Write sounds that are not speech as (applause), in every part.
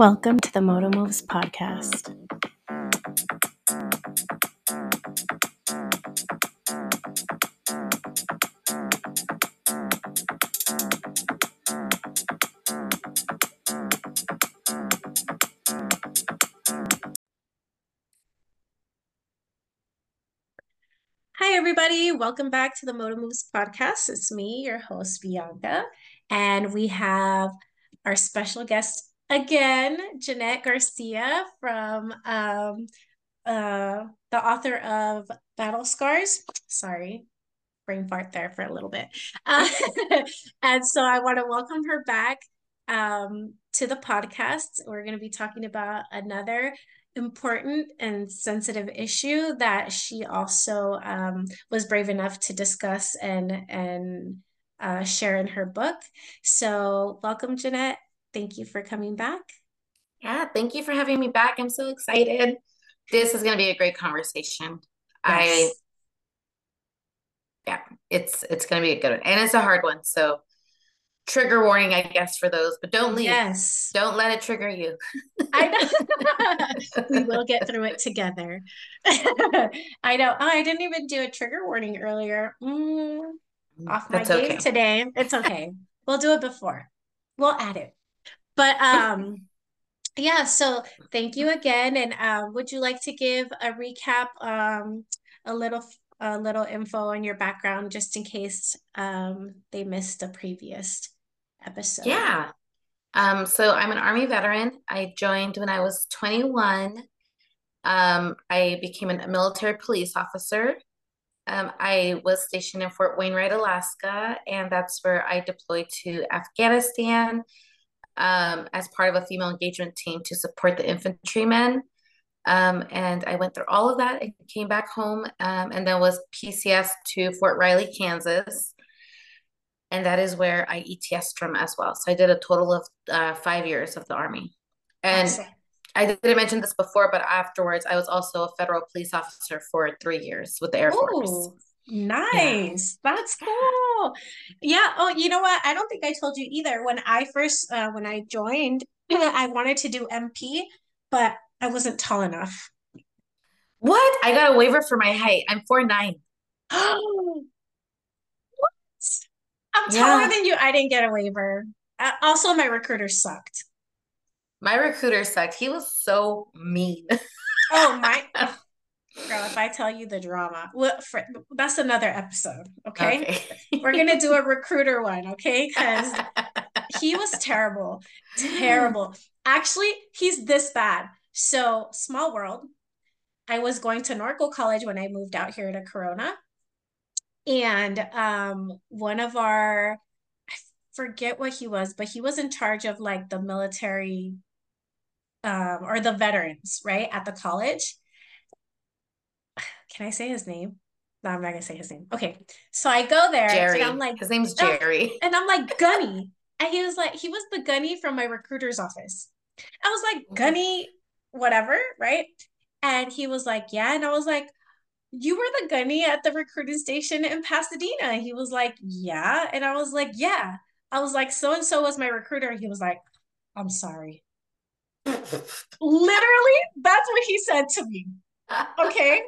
Welcome to the Moto Moves podcast. Hi, everybody. Welcome back to the Moto Moves podcast. It's me, your host, Bianca, and we have our special guest again, Jeanette Garcia from um, uh, the author of Battle Scars. Sorry, brain fart there for a little bit. Uh, (laughs) and so I want to welcome her back um, to the podcast. We're going to be talking about another important and sensitive issue that she also um, was brave enough to discuss and and uh, share in her book. So, welcome, Jeanette. Thank you for coming back. Yeah, thank you for having me back. I'm so excited. This is going to be a great conversation. Yes. I yeah, it's it's going to be a good one. And it's a hard one. So trigger warning, I guess, for those, but don't leave. Yes. Don't let it trigger you. I know. (laughs) we will get through it together. (laughs) I know. Oh, I didn't even do a trigger warning earlier. Mm, off my That's game okay. today. It's okay. (laughs) we'll do it before. We'll add it. But um yeah, so thank you again. And um, would you like to give a recap, um, a little a little info on your background just in case um, they missed a previous episode? Yeah. Um, so I'm an Army veteran. I joined when I was 21. Um, I became a military police officer. Um, I was stationed in Fort Wainwright, Alaska, and that's where I deployed to Afghanistan um, as part of a female engagement team to support the infantrymen. Um, and I went through all of that and came back home um, and then was PCS to Fort Riley, Kansas and that is where I ETS from as well. So I did a total of uh, five years of the Army. And awesome. I didn't mention this before, but afterwards, I was also a federal police officer for three years with the Air Ooh, Force. Nice. Yeah. That's cool. Yeah. Oh, you know what? I don't think I told you either. When I first, uh, when I joined, (clears throat) I wanted to do MP, but I wasn't tall enough. What? I got a waiver for my height. I'm four nine. (gasps) I'm taller yeah. than you. I didn't get a waiver. Uh, also, my recruiter sucked. My recruiter sucked. He was so mean. oh my (laughs) girl! If I tell you the drama, well, for, that's another episode. Okay, okay. we're gonna do a recruiter one. Okay, because he was (laughs) terrible, terrible. Actually, he's this bad. So, small world. I was going to Norco College when I moved out here to Corona and um, one of our, I forget what he was, but he was in charge of like the military um, or the veterans, right, at the college. Can I say his name? No, I'm not gonna say his name. Okay, so I go there. Jerry. I'm like, his name's oh, Jerry, and I'm like Gunny, and he was like, he was the Gunny from my recruiter's office. I was like mm-hmm. Gunny, whatever, right? And he was like, yeah, and I was like, you were the gunny at the recruiting station in Pasadena. He was like, yeah. And I was like, yeah. I was like, so and so was my recruiter. He was like, I'm sorry. (laughs) Literally, that's what he said to me. Okay.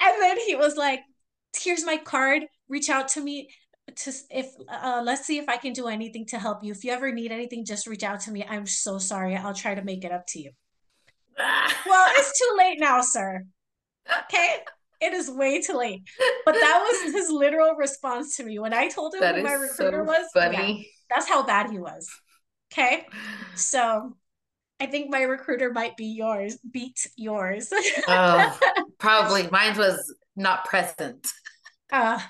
And then he was like, here's my card. Reach out to me to if uh, let's see if I can do anything to help you. If you ever need anything, just reach out to me. I'm so sorry. I'll try to make it up to you. (laughs) well, it's too late now, sir. Okay it is way too late. But that was (laughs) his literal response to me when I told him that who my recruiter so was. Funny. Yeah, that's how bad he was. Okay. So I think my recruiter might be yours, beat yours. oh, (laughs) probably. Mine was not present. Uh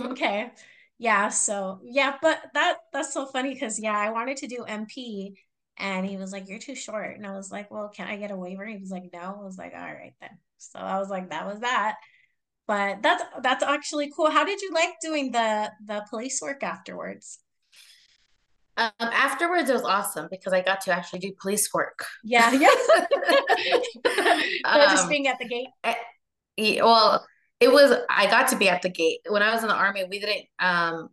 okay. Yeah, so yeah, but that that's so funny because yeah, I wanted to do MP and he was like, You're too short. And I was like, Well, can I get a waiver? He was like, No. I was like, All right then. So I was like, that was that. But that's that's actually cool. How did you like doing the the police work afterwards? Um, afterwards, it was awesome because I got to actually do police work. Yeah, (laughs) yeah. um, just being at the gate. I, eh, well, it was. I got to be at the gate when I was in the army. We didn't. Um,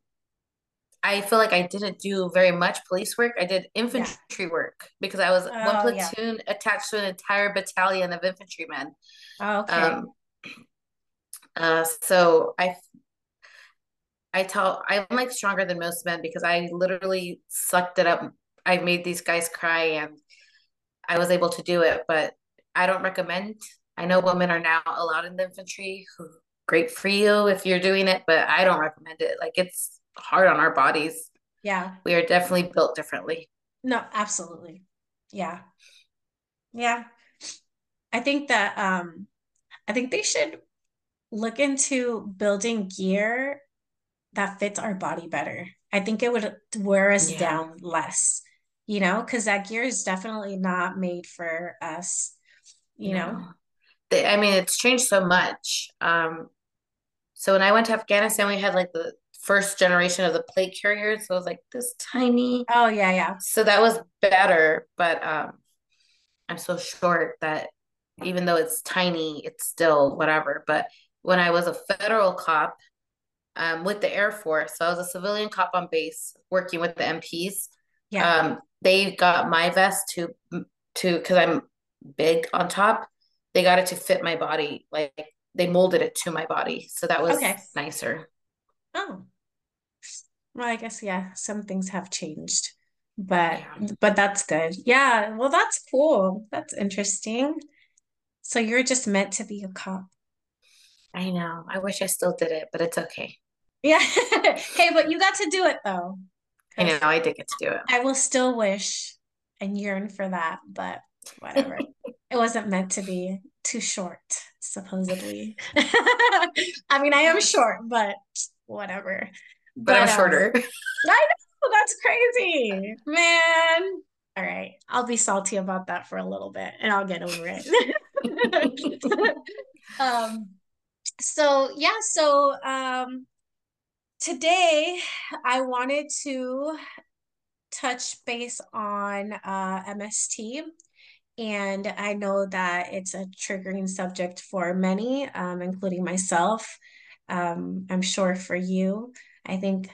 I feel like I didn't do very much police work. I did Yeah. infantry work because I was one Oh, yeah. platoon attached to an entire battalion of infantrymen. Oh, okay. Um, uh, so I I tell I'm like stronger than most men because I literally sucked it up. I made these guys cry and I was able to do it, but I don't recommend. I know women are now allowed in the infantry. Great for you if you're doing it, but I don't recommend it. Like it's hard on our bodies. Yeah. We are definitely built differently. No, absolutely. Yeah. Yeah. I think that um I think they should look into building gear that fits our body better. I think it would wear us Yeah. down less, you know, because that gear is definitely not made for us, you know. They, I mean, it's changed so much. Um, so when I went to Afghanistan, we had like the first generation of the plate carriers. So it was like this tiny. Oh yeah, yeah. So that was better, but um, I'm so short that even though it's tiny, it's still whatever. But when I was a federal cop um, with the Air Force, so I was a civilian cop on base working with the MPs. Yeah. Um, they got my vest to to because I'm big on top. They got it to fit my body, like they molded it to my body, so that was Okay. nicer. Oh, well, I guess yeah, some things have changed, but Yeah, but that's good. Yeah, well, that's cool. That's interesting. So you're just meant to be a cop. I know. I wish I still did it, but it's okay. Yeah. (laughs) Hey, but you got to do it though, I know I did get to do it. I will still wish and yearn for that, but whatever. (laughs) it, wasn't meant to be too short, supposedly. (laughs) I mean, I am short, but whatever. but I'm But um, shorter. I know that's crazy, man. All right, I'll be salty about that for a little bit, and I'll get over it. Um, so yeah, so um, today I wanted to touch base on uh, MST. And I know that it's a triggering subject for many, um, including myself. Um, I'm sure for you. I think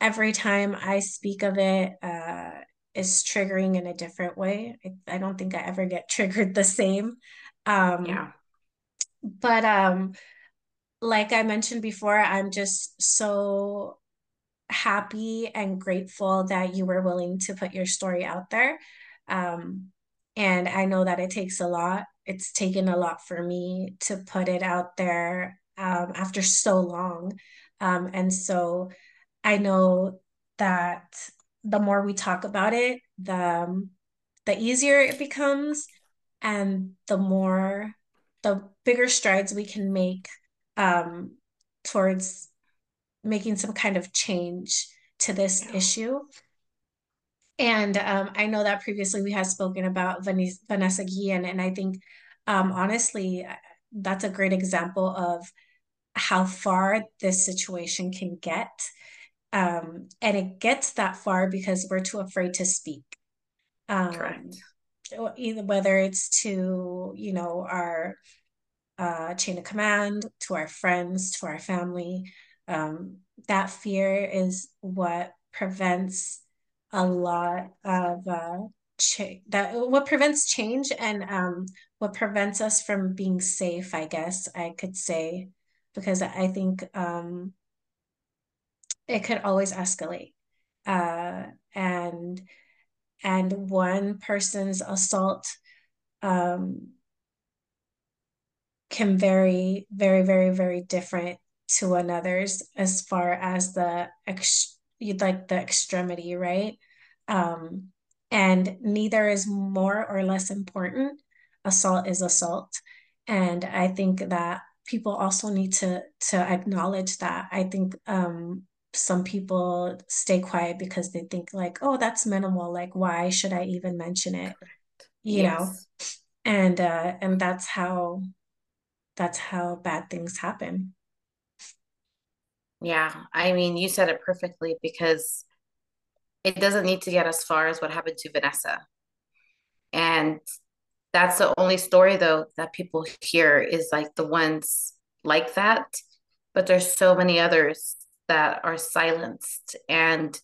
every time I speak of it, uh, is triggering in a different way. I, I don't think I ever get (laughs) triggered the same. Um, Yeah, but um, like I mentioned before, I'm just so happy and grateful that you were willing to put your story out there. Um, and I know that it takes a lot. It's taken a lot for me to put it out there um, after so long. Um, and so I know that the more we talk about it, the um, the easier it becomes, and the more the bigger strides we can make um, towards making some kind of change to this yeah, issue. And um, I know that previously we had spoken about Vanessa, Vanessa Guillen, and I think um, honestly, that's a great example of how far this situation can get. Um, and it gets that far because we're too afraid to speak. Um, correct. either whether it's to, you know, our uh, chain of command, to our friends, to our family. Um, that fear is what prevents a lot of uh, cha- that what prevents change and um, what prevents us from being safe, I guess I could say, because I think um, it could always escalate. Uh, and and one person's assault um, can vary very, very, very different to another's as far as the ex you'd like the extremity, right? Um, and neither is more or less important. Assault is assault. And I think that people also need to to acknowledge that. I think um some people stay quiet because they think like, oh, that's minimal. Like, why should I even mention it? You know? And uh and that's how that's how bad things happen. Yeah. I mean, you said it perfectly because it doesn't need to get as far as what happened to Vanessa. And that's the only story though that people hear is like the ones like that. But there's so many others that are silenced. And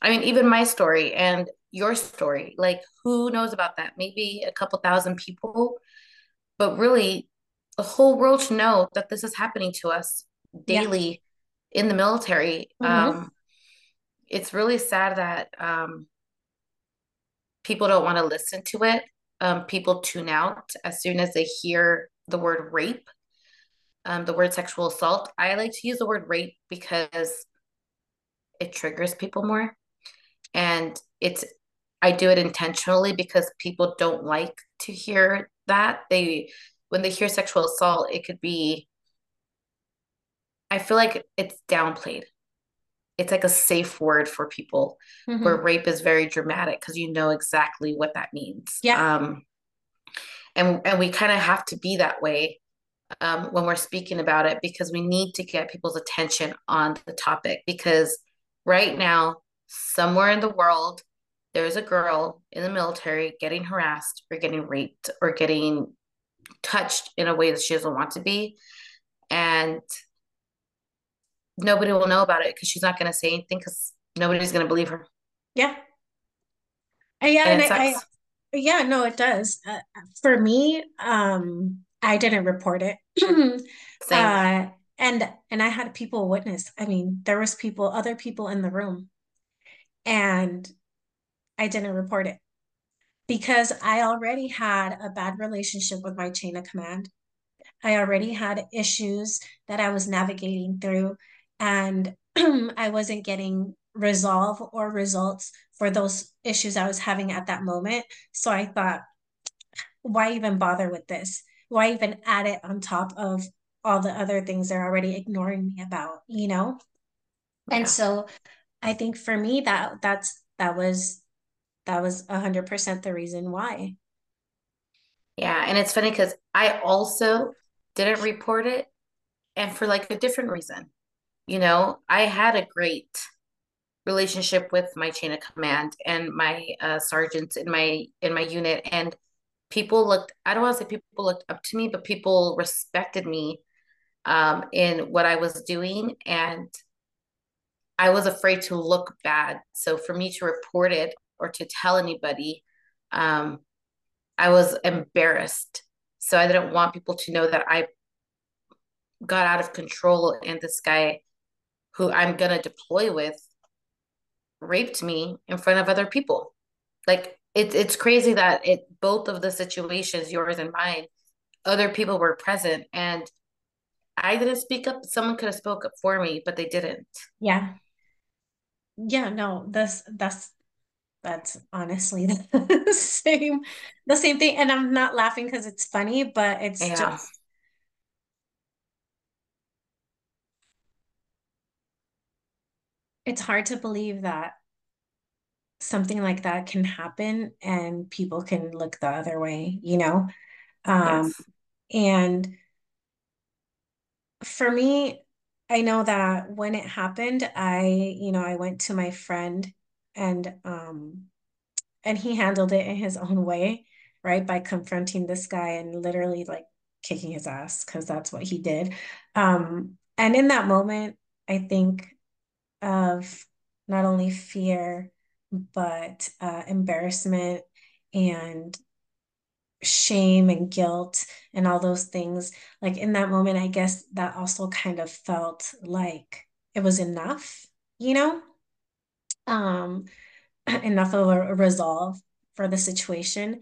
I mean, even my story and your story, like who knows about that? Maybe a couple thousand people, but really the whole world to know that this is happening to us daily yeah. in the military. Mm-hmm. Um, it's really sad that um, people don't want to listen to it. Um, people tune out as soon as they hear the word rape, um, the word sexual assault. I like to use the word rape because it triggers people more. And it's, I do it intentionally because people don't like to hear that. They, when they hear sexual assault, it could be, I feel like it's downplayed. It's like a safe word for people mm-hmm. where rape is very dramatic because you know exactly what that means. Yeah. Um and and we kind of have to be that way um, when we're speaking about it because we need to get people's attention on the topic because right now somewhere in the world there's a girl in the military getting harassed or getting raped or getting touched in a way that she doesn't want to be and nobody will know about it because she's not going to say anything because nobody's going to believe her. Yeah. Uh, yeah, and, and I, I, yeah, no, it does. Uh, for me, um, I didn't report it. (clears throat) Uh, and and I had people witness. I mean, there was people, other people in the room, and I didn't report it because I already had a bad relationship with my chain of command. I already had issues that I was navigating through and (clears throat) I wasn't getting resolve or results for those issues I was having at that moment. So I thought, why even bother with this? Why even add it on top of all the other things they're already ignoring me about, you know? Yeah. And so I think for me that that's that was that was a hundred percent the reason why. Yeah. And it's funny because I also didn't report it and for like a different reason you know, I had a great relationship with my chain of command and my uh, sergeants in my in my unit and people looked i don't want to say people looked up to me but people respected me um, in what i was doing and i was afraid to look bad so for me to report it or to tell anybody um, i was embarrassed so i didn't want people to know that i got out of control and this guy who I'm going to deploy with raped me in front of other people. Like it, it's crazy that it both of the situations, yours and mine, other people were present and I didn't speak up. Someone could have spoke up for me, but they didn't. Yeah. Yeah, no, that's that's that's honestly (laughs) the same the same thing. And I'm not laughing because it's funny, but it's yeah. just it's hard to believe that something like that can happen and people can look the other way, you know? Um, yes. And for me, I know that when it happened, I, you know, I went to my friend and um and he handled it in his own way, right? By confronting this guy and literally like kicking his ass because that's what he did. Um and in that moment, I think of not only fear, but uh, embarrassment and shame and guilt and all those things. Like in that moment, I guess that also kind of felt like it was enough, you know? Um, (clears throat) enough of a, resolve for the situation.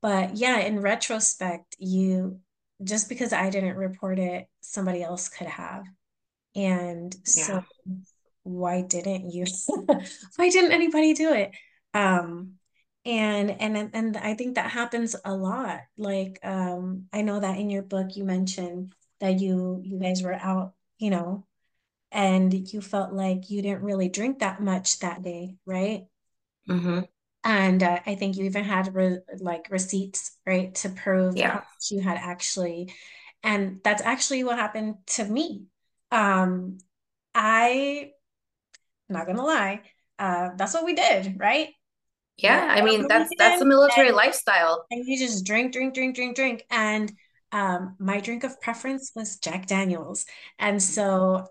But yeah, in retrospect, you just because I didn't report it, somebody else could have. And so why didn't you (laughs) why didn't anybody do it um and and and i think that happens a lot like um i know that in your book you mentioned that you you guys were out you know and you felt like you didn't really drink that much that day right mm-hmm. and uh, i think you even had re- like receipts right to prove yeah. you had actually and that's actually what happened to me um i not gonna lie, uh, that's what we did, right? Yeah, I mean that's that's the military and, lifestyle. And you just drink, drink, drink, drink, drink. And um, my drink of preference was Jack Daniels. And so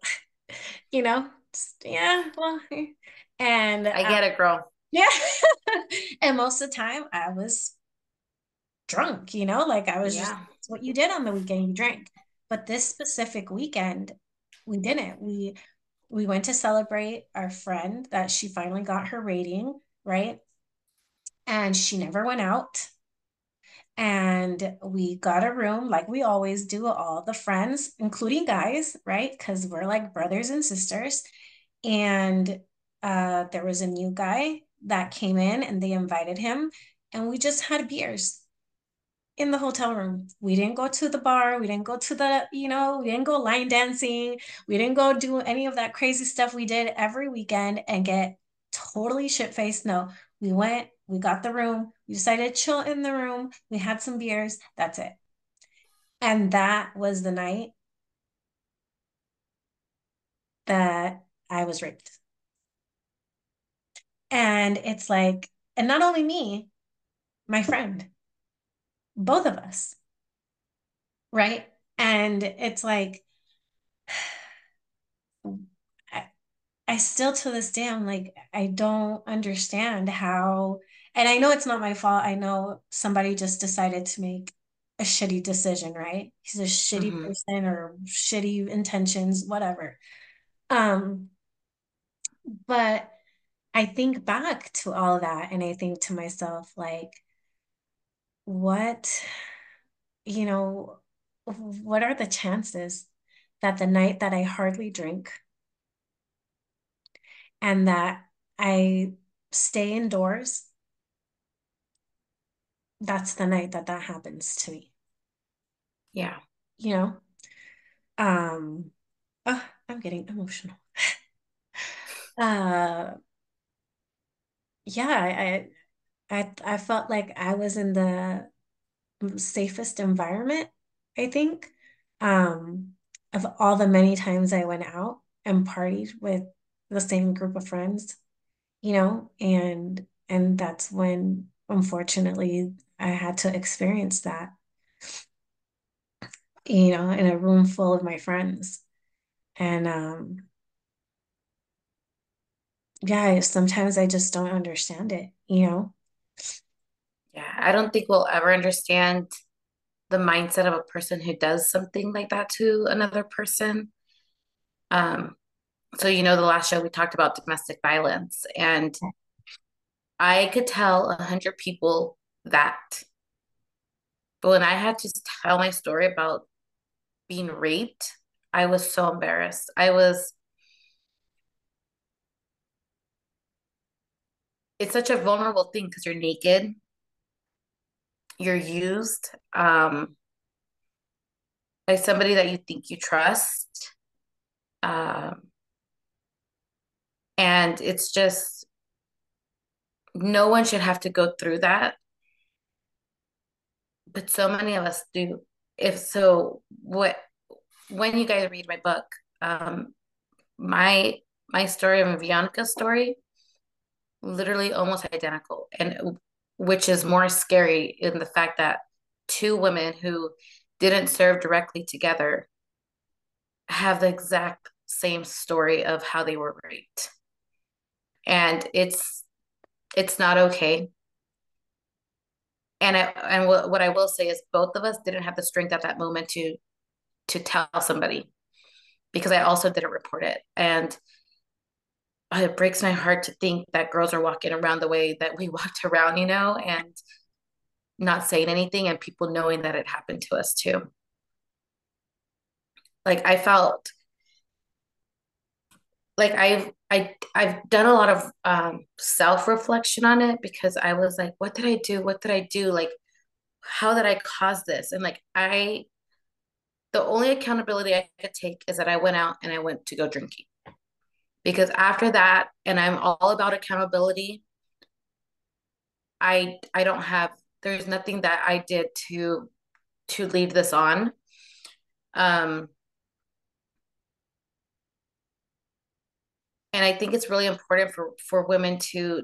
you know, yeah, well, eh. and I get um, it, girl. yeah. (laughs) and most of the time I was drunk, you know, like I was just Yeah. what you did on the weekend, you drank. But this specific weekend, we didn't. We we went to celebrate our friend that she finally got her rating, right? And she never went out. And we got a room like we always do, all the friends, including guys, right? Because we're like brothers and sisters. And uh, there was a new guy that came in and they invited him, and we just had beers in the hotel room. We didn't go to the bar. We didn't go to the, you know, we didn't go line dancing. We didn't go do any of that crazy stuff we did every weekend and get totally shit faced. No, we went, we got the room, we decided to chill in the room, we had some beers, that's it. And that was the night that I was raped. And it's like, and not only me, my friend, both of us, right? And it's like, (sighs) I, I still to this day, I'm like, I don't understand how, and I know it's not my fault. I know somebody just decided to make a shitty decision, right? He's a shitty hmm person or shitty intentions, whatever. Um, but I think back to all that and I think to myself, like, what, you know, what are the chances that the night that I hardly drink and that I stay indoors, that's the night that that happens to me, Yeah. you know? Um, oh, I'm getting emotional. (laughs) Uh, yeah, I, I, I felt like I was in the safest environment, I think, um, of all the many times I went out and partied with the same group of friends, you know, and and that's when unfortunately I had to experience that, you know, in a room full of my friends. And um yeah, sometimes I just don't understand it, you know? Yeah. I don't think we'll ever understand the mindset of a person who does something like that to another person. Um, so you know, the last show we talked about domestic violence, and I could tell a hundred people that. But when I had to tell my story about being raped, I was so embarrassed. I was, it's such a vulnerable thing because you're naked, you're used um, by somebody that you think you trust. Um, and it's just, no one should have to go through that. But so many of us do. If so, what, when you guys read my book, um, my my story and Bianca's story literally almost identical and which is more scary in the fact that two women who didn't serve directly together have the exact same story of how they were raped and it's it's not okay and I and what, I will say is both of us didn't have the strength at that moment to to tell somebody because I also didn't report it and it breaks my heart to think that girls are walking around the way that we (laughs) walked around, you know, and not saying anything and people knowing that it happened to us too. Like I felt like I've I I've done a lot of um self-reflection on it because I was like, what did I do? What did I do? Like, how did I cause this? And like I the only accountability I could take is that I went out and I went to go drinking. Because after that, and I'm all about accountability, I I don't have there's nothing that I did to to lead this on. Um and I think it's really important for for women to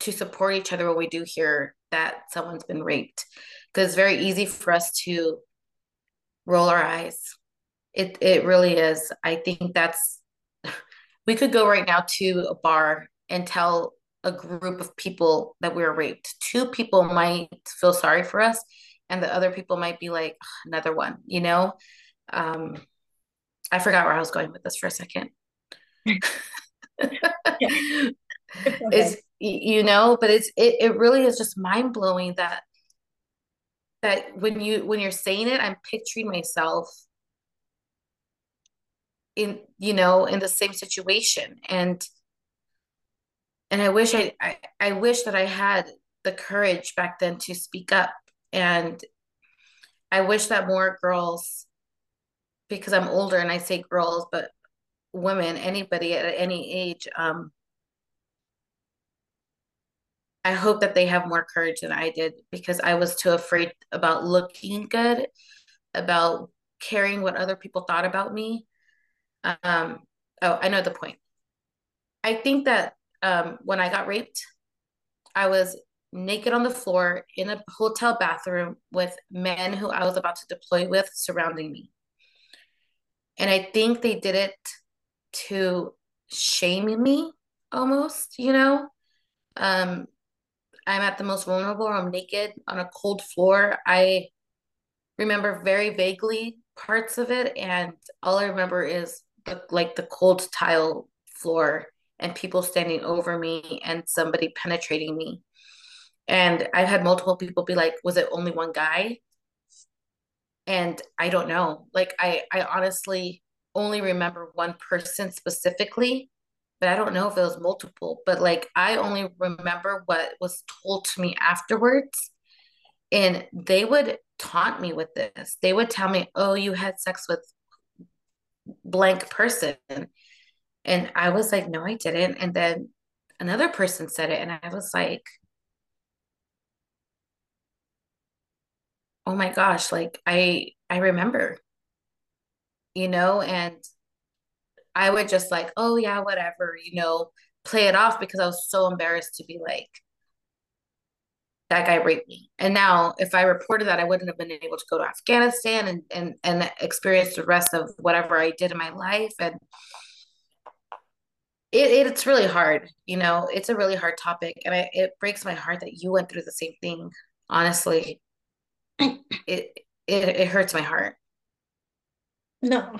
to support each other when we do hear that someone's been raped because it's very easy for us to roll our eyes. It it really is. I think that's (laughs) we could go right now to a bar and tell a group of people that we were raped. Two people might feel sorry for us, and the other people might be like, another one, you know? Um, I forgot where I was going with this for a second. (laughs) it's, (laughs) you know, but it's it, it really is just mind blowing that that when you when you're saying it, I'm picturing myself in you know in the same situation. And and I wish I, I I wish that I had the courage back then to speak up. And I wish that more girls because I'm older and I say girls but women anybody at any age um I hope that they have more courage than I did because I was too afraid about looking good, about caring what other people thought about me. Um, oh, I know the point. I think that um, when I got raped, I was naked on the floor in a hotel bathroom with men who I was about to deploy with surrounding me. And I think they did it to shame me almost, you know? Um, I'm at the most vulnerable. I'm naked on a cold floor. I remember very vaguely parts of it, and all I remember is the, like the cold tile floor and people standing over me and somebody penetrating me. And I've had multiple people be like, "Was it only one guy?" And I don't know. Like I, I honestly only remember one person specifically but I don't know if it was multiple. But like I only remember what was told to me afterwards. And they would taunt me with this. They would tell me, oh, you had sex with blank person. And I was like, no, I didn't. And then another person said it. And I was like, oh my gosh, like I I remember, you know, and I would just like, oh yeah, whatever, you know, play it off because I was so embarrassed to be like, that guy raped me. And now if I reported that, I wouldn't have been able to go to Afghanistan and and and experience the rest of whatever I did in my life. And it, it's really hard, you know, it's a really hard topic. And I, it breaks my heart that you went through the same thing. Honestly, it, it, it hurts my heart. No,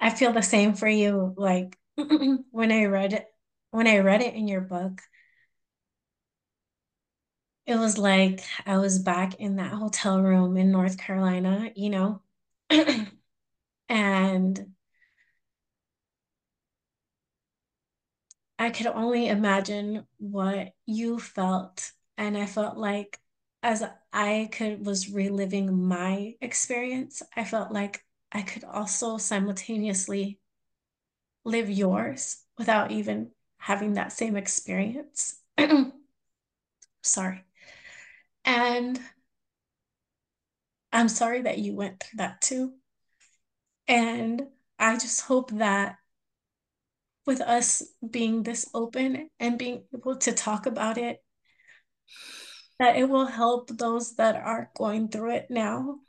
I feel the same for you. Like (clears throat) when I read it, when I read it in your book, it was like I was back in that hotel room in North Carolina, you know, (clears throat) and I could only imagine what you felt. And I felt like as I could was reliving my experience, I felt like I could also simultaneously live yours without even having that same experience. (clears throat) sorry. And I'm sorry that you went through that too. And I just hope that with us being this open and being able to talk about it, that it will help those that are going through it now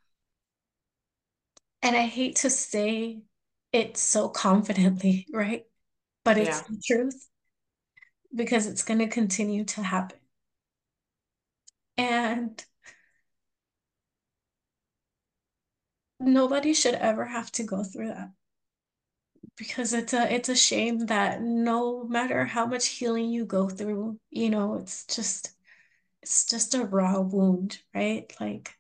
and I hate to say it so confidently, (laughs) right? But it's yeah. the truth because it's going to continue to happen. And nobody should ever have to go through that because it's a it's a shame that no matter how much healing you go through you know it's just it's just a raw wound right like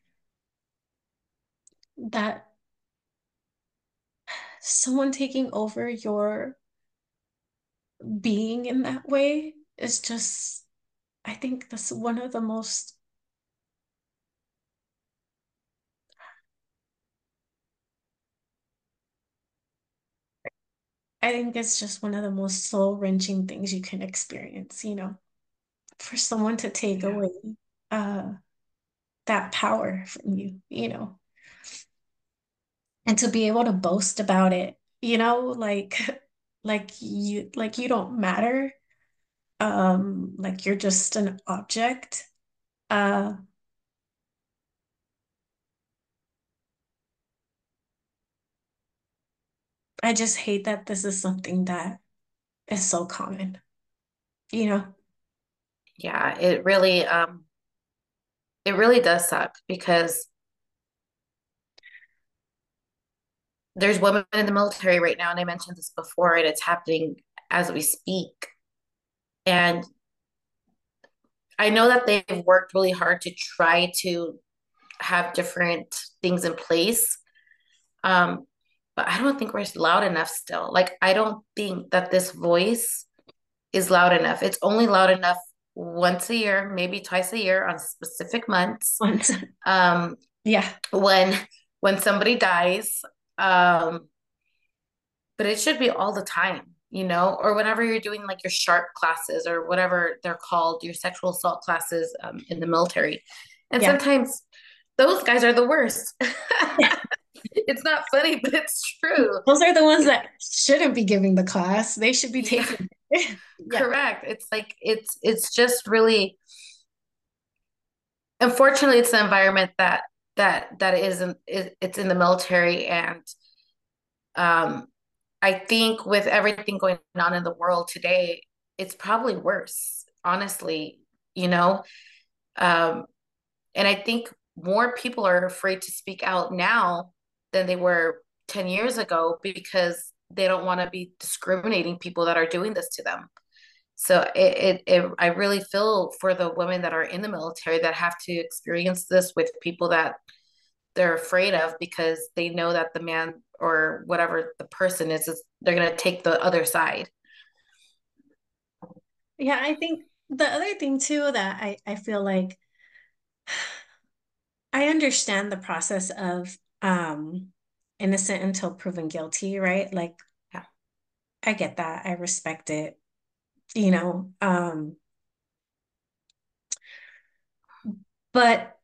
that someone taking over your being in that way is just, I think that's one of the most I think it's just one of the most soul wrenching things you can experience, you know, for someone to take yeah. away uh, that power from you, you know and to be able to boast about it you know like (laughs) like you like you don't matter um like you're just an object uh I just hate that this is something that is so common, you know? Yeah, it really um it really does suck because there's women in the military right now, and I mentioned this before, and it's happening as we speak. And I know that they've worked really hard to try to have different things in place. Um, but I don't think we're loud enough still. Like, I don't think that this voice is loud enough. It's only loud enough once a year, maybe twice a year on specific months. Once. Um, yeah. When when somebody dies. Um, but it should be all the time you know, or whenever you're doing like your sharp classes or whatever they're called, your sexual assault classes um, in the military. And yeah. sometimes those guys are the worst. (laughs) it's not funny, but it's true. Those are the ones that shouldn't be giving the class. They should be taking (laughs) (laughs) yeah. Correct. It's like it's it's just really unfortunately it's the environment that that that isn't it's in the military and um I think with everything going on in the world today, it's probably worse, honestly, you know? Um, and I think more people are afraid to speak out now than they were 10 years ago because they don't want to be discriminating people that are doing this to them. So it, it, it, I really feel for the women that are in the military that have to experience this with people that they're afraid of because they know that the man or whatever the person is, is they're going to take the other side. Yeah, I think the other thing too that I, I feel like (sighs) I understand the process of um innocent until proven guilty, right? Like yeah. I get that. I respect it. You know, um but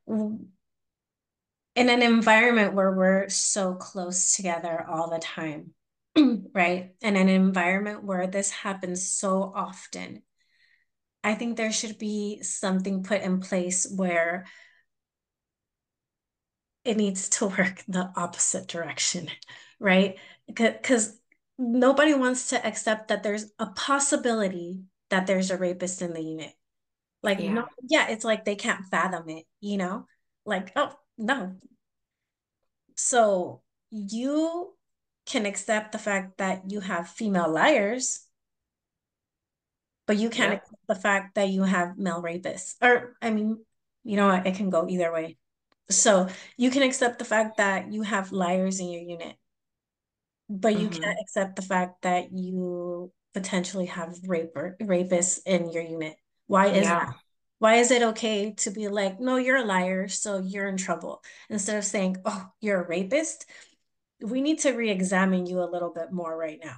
in an environment where we're so close together all the time, (clears throat) right? In an environment where this happens so often, I think there should be something put in place where it needs to (laughs) work the opposite direction, right? Because nobody wants to accept that there's a possibility that there's a rapist in the unit. Like, yeah. no, yeah, it's like they can't fathom it, you know? Like, oh, no. So you can accept the fact that you have female liars, but you can't accept the fact that you have male rapists. Or, I mean, you know? It can go either way. So you can accept the fact that you have liars in your unit, but you mm-hmm. can't accept the fact that you potentially have raper rapists in your unit. Why is yeah. that? Why is it okay to be like, no, you're a liar, so you're in trouble, instead of saying, oh, you're a rapist? We need to re-examine you a little bit more right now.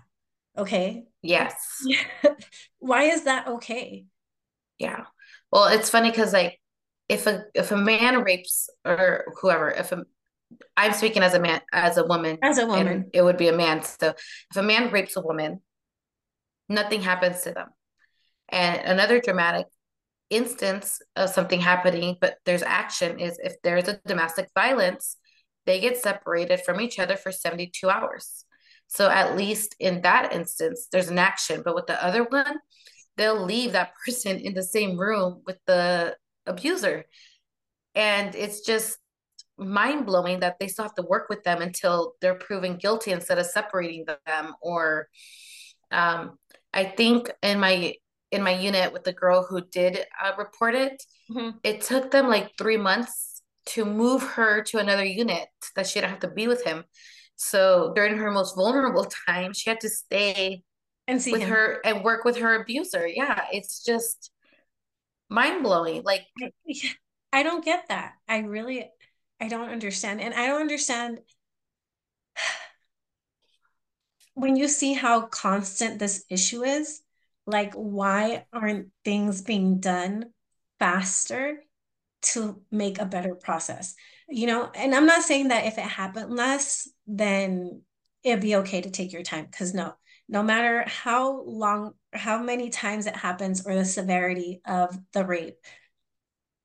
Okay. Yes. (laughs) Why is that okay? Yeah. Well, it's funny because like if a if a man rapes or whoever, if a I'm speaking as a man as a woman. As a woman. It would be a man. So if a man rapes a woman, nothing happens to them. And another dramatic instance of something happening, but there's action is if there's a domestic violence, they get separated from each other for 72 hours. So at least in that instance, there's an action. But with the other one, they'll leave that (laughs) person in the same room with the abuser. And it's just mind blowing that they still have to work with them until they're proven guilty instead of separating them. Or um, I think in my in my unit with the girl who did uh, report it, mm-hmm. it took them like three months to move her to another unit that she didn't have to be with him. So during her most vulnerable time, she had to stay and see with him. her and work with her abuser. Yeah, it's just mind blowing. Like I don't get that. I really I don't understand. And I don't understand (sighs) when you see how constant this issue is like, why aren't things being done faster to make a better process? You know, and I'm not saying that if it happened less, then it'd be okay to take your time. Because no, no matter how long, how many times it happens or the severity of the rape,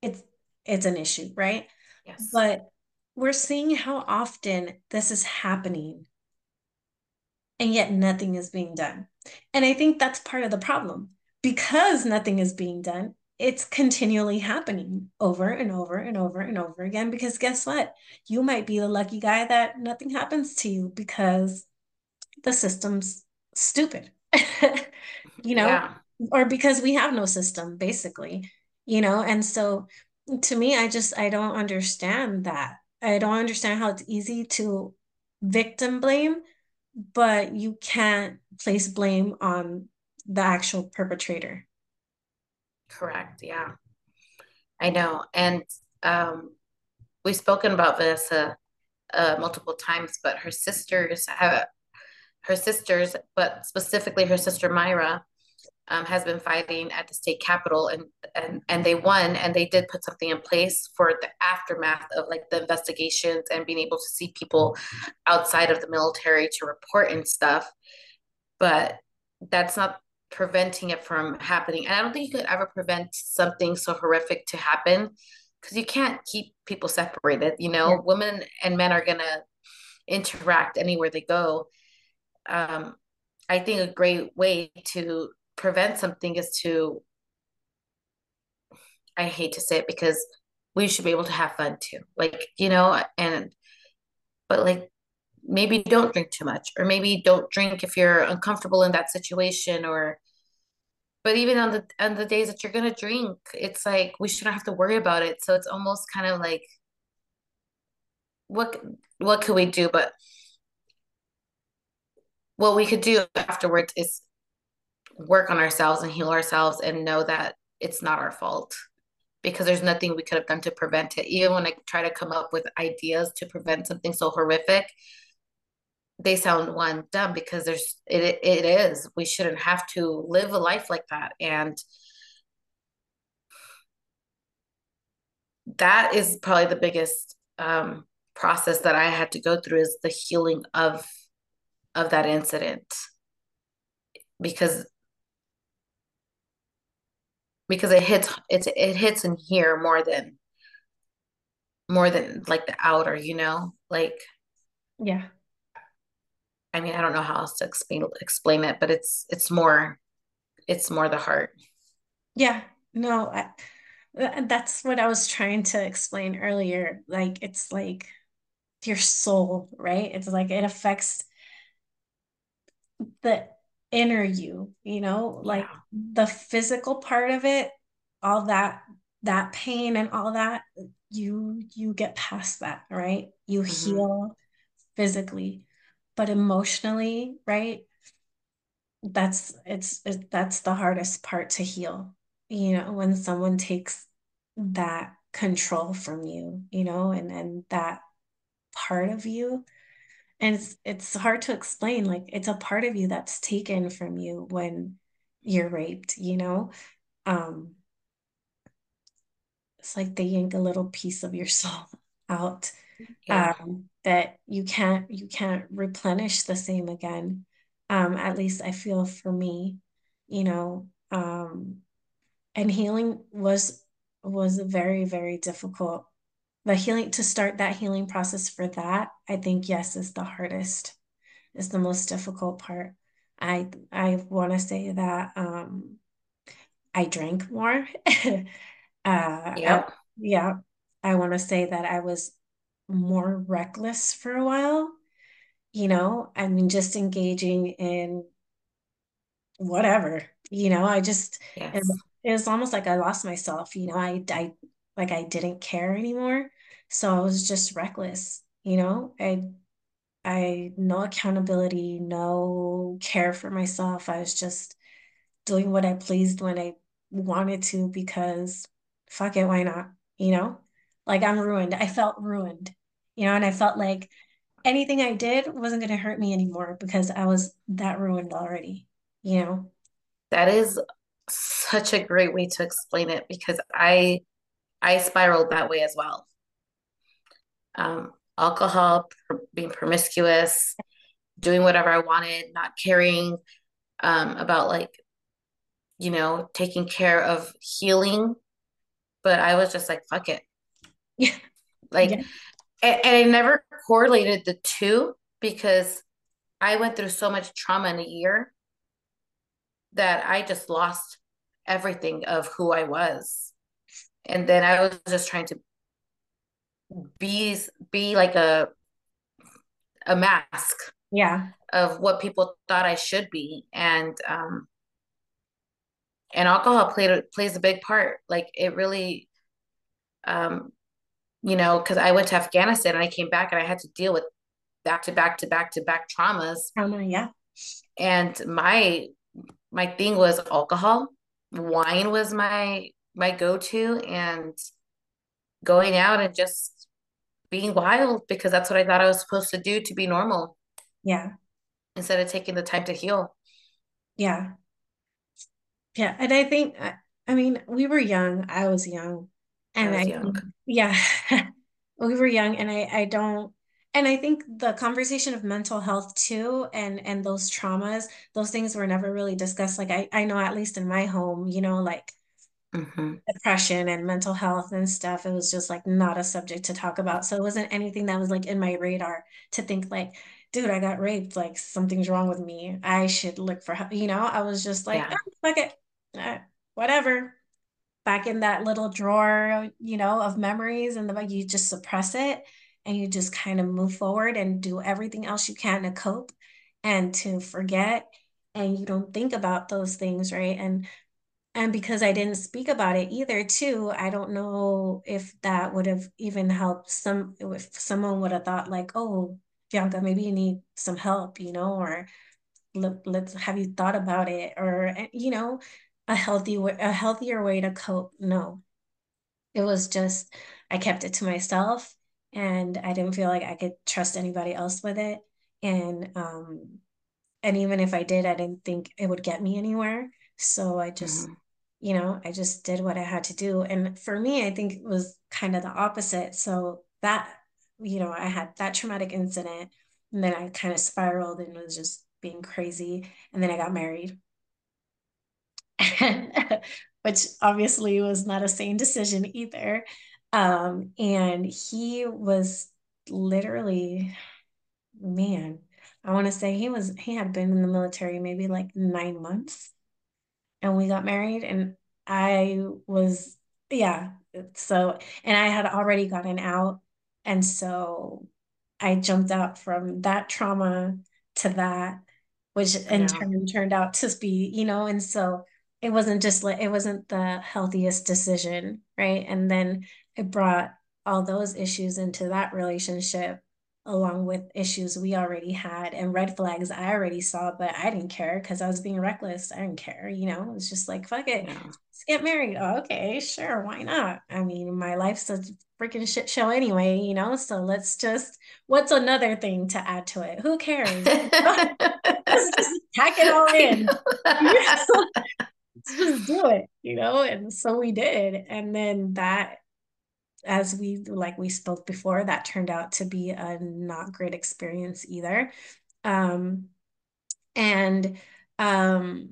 it's it's an issue, right? Yes. But we're seeing how often this is happening and yet nothing is being done. And I think that's part of the problem. Because nothing is being done, it's continually happening over and over and over and over again. Because guess what? You might be the lucky guy that nothing happens to you because the system's stupid, (laughs) you know, yeah. or because we have no system, basically, you know. And so to me, I just, I don't understand that. I don't understand how it's easy to victim blame but you can't place blame on the actual perpetrator. Correct. Yeah. I know. And um, we've spoken about Vanessa uh, multiple times, but her sisters have her sisters, but specifically her sister Mayra, um, has been fighting at the state capitol and, and and they won and they did put something in place for the aftermath of like the investigations and being able to see people outside of the military to report and stuff. But that's not preventing it from happening. And i don't think you could ever prevent something so horrific to happen because you can't keep people separated you know? Yeah. women and men are gonna interact anywhere they go. Um, i think a great way to prevent something is to I hate to say it because we should be able to have fun too. Like, you know, and but like maybe don't drink too much or maybe don't drink if you're uncomfortable in that situation or but even on the on the days that you're gonna drink, it's like we shouldn't have to worry about it. So it's almost kind of like what what could we do? But what we could do afterwards is work on ourselves and heal ourselves and know that it's not our fault because there's nothing we could have done to prevent it. Even when I try to come up with ideas to prevent something so horrific, they sound one dumb because there's it it is. We shouldn't have to live a life like that. And that is probably the biggest um, process that I had to go through is the healing of of that incident because because it hits it's it hits in here more than more than like the outer, you know? Like yeah. I mean, I don't know how else to explain explain it, but it's it's more it's more the heart. Yeah. No, I, that's what I was trying to explain earlier. Like it's like your soul, right? It's like it affects the inner you, you know, like yeah. the physical part of it, all that that pain and all that you you get past that, right? You mm-hmm. heal physically, but emotionally, right? That's it's it, that's the hardest part to heal. You know, when someone takes that control from you, you know, and and that part of you and it's it's hard to explain like it's a part of you that's taken from you when you're raped you know? Um it's like they yank a little piece of your (laughs) soul out yeah. um that you can't you can't replenish the same again. Um at least i feel for me you know? Um and healing was was very very difficult the healing to start that healing process for that i think yes is the hardest is the most difficult part i i want to say that um i drank more (laughs) uh yeah I, yeah i want to say that i was more reckless for a while you know i mean just engaging in whatever you know i just yes. it, it was almost like i lost myself you know i i like I didn't care anymore. So I was just reckless, you know? I I no accountability, no care for myself. I was just doing what I pleased when I wanted to because fuck it, why not? You know? Like I'm ruined. I felt ruined. You know, and I felt like anything I did wasn't going to hurt me anymore because I was that ruined already, you know? That is such a great way to explain it because I I spiraled that way as well. Um, alcohol, being promiscuous, doing whatever I wanted, not caring um, about like, you know, taking care of healing. But I was just like, fuck it. Yeah. (laughs) Like, yeah. And, and I never correlated the two because I went through so much trauma in a year that I just lost everything of who I was. And then I was just trying to be be like a a mask yeah. of what people thought I should be. And um and alcohol played plays a big part. Like it really um you know because I went to Afghanistan and I came back and I had to deal with back to back to back to back traumas. Trauma yeah. And my my thing was alcohol. Wine was my my go-to and going out and just being wild because that's what I thought I was supposed to do to be normal. Yeah. Instead of taking the time to heal. Yeah. Yeah. And I think, I mean, we were young. I was young. And I, was I young. Think, yeah, (laughs) we were young. And I, I don't, and I think the conversation of mental health too, and and those traumas, those things were never really discussed. Like I, I know at least in my home, you know, like mm-hmm. depression and mental health and stuff. It was just like not a subject to talk about. So it wasn't anything that was like in my radar to think like, dude, I got raped. Like something's wrong with me. I should look for help. You know, I was just like, yeah. oh, fuck it, uh, whatever. Back in that little drawer, you know, of memories, and the bug, you just suppress it and you just kind of move forward and do everything else you can to cope and to forget and you don't think about those things right and and because I didn't speak about it either, too, I don't know if that would have even helped some, if someone would have thought, like, oh, Bianca, maybe you need some help, you know, or let, let's have you thought about it, or, eh, you know, a healthy, a healthier way to cope. No, it was just, I kept it to myself and I didn't feel like I could trust anybody else with it. And, um, and even if I did, I didn't think it would get me anywhere. So I just, mm-hmm you know, I just did what I had to do. And for me, I think it was kind of the opposite. So that, you know, I had that traumatic incident and then I kind of spiraled and was just being crazy. And then I got married. (laughs) which obviously was not a sane decision either. Um, and he was literally, man, I want to say he was, he had been in the military maybe like nine months and we got married and I was yeah so and I had already gotten out and so I jumped out from that trauma to that which in yeah. turn turned out to be you know and so it wasn't just like it wasn't the healthiest decision right and then it brought all those issues into that relationship along with issues we already had and red flags I already saw, but I didn't care because I was being reckless. I didn't care, you know, it was just like, fuck it, yeah. let's get married. Oh, okay, sure, why not? I mean, my life's a freaking shit show anyway, you know, so let's just, what's another thing to add to it? Who cares? (laughs) let's just pack it all (laughs) in. (laughs) let's just do it, you know, and so we did. And then that as we like we spoke before, that turned out to be a not great experience either. Um, and um,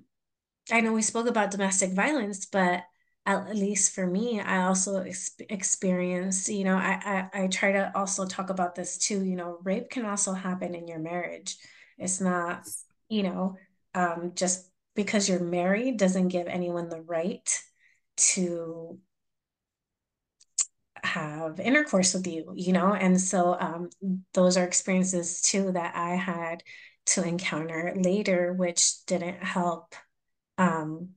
I know we spoke about domestic violence, but at least for me, I also ex- experienced, you know, I, I I try to also talk about this too. You know, rape can also happen in your marriage. It's not, you know, um, just because you're married doesn't give anyone the right to have intercourse with you, you know? And so um, those are experiences too that I had to encounter later, which didn't help um,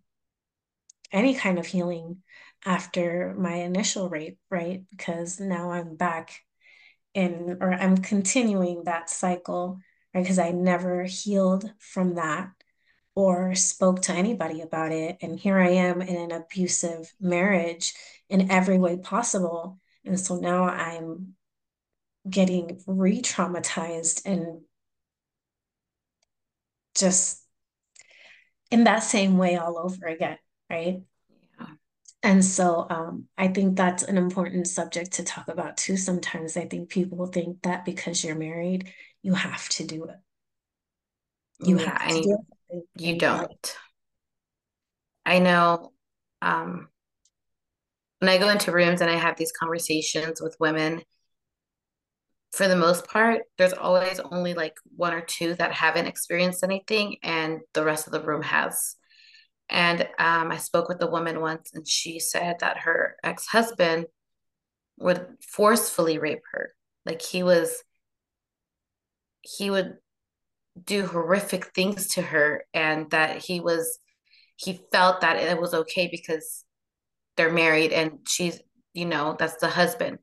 any kind of healing after my initial rape, right? Because now I'm back in, or I'm continuing that cycle, right? Because I never healed from that or spoke to anybody about it. And here I am in an abusive marriage in every way possible. And so now I'm getting re traumatized and just in that same way all over again, right? Yeah. And so um, I think that's an important subject to talk about too. Sometimes I think people think that because you're married, you have to do it. You yeah, have to do it you don't. I know um, when I go into rooms and I have these conversations with women, for the most part, there's always only like one or two that haven't experienced anything, and the rest of the room has. And um, I spoke with a woman once, and she said that her ex husband would forcefully rape her. Like he was, he would do horrific things to her, and that he was, he felt that it was okay because they're married and she's, you know, that's the husband.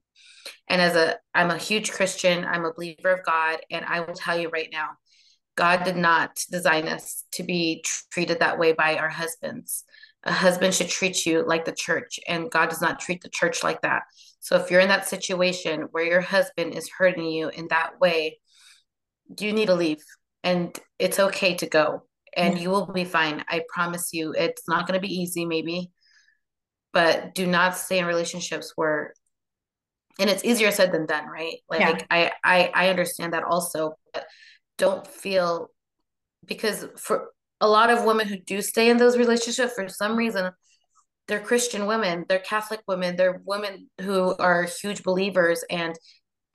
And as a, I'm a huge Christian, I'm a believer of God, and I will tell you right now, God did not design us to be treated that way by our husbands. A husband should treat you like the church, and God does not treat the church like that. So if you're in that situation where your husband is hurting you in that way, you need to leave, and it's okay to go, and you will be fine. I promise you. It's not going to be easy, maybe, but do not stay in relationships where and it's easier said than done right? Like yeah. I, I i understand that also but don't feel because for a lot of women who do stay in those relationships for some reason they're christian women they're catholic women they're women who are huge believers and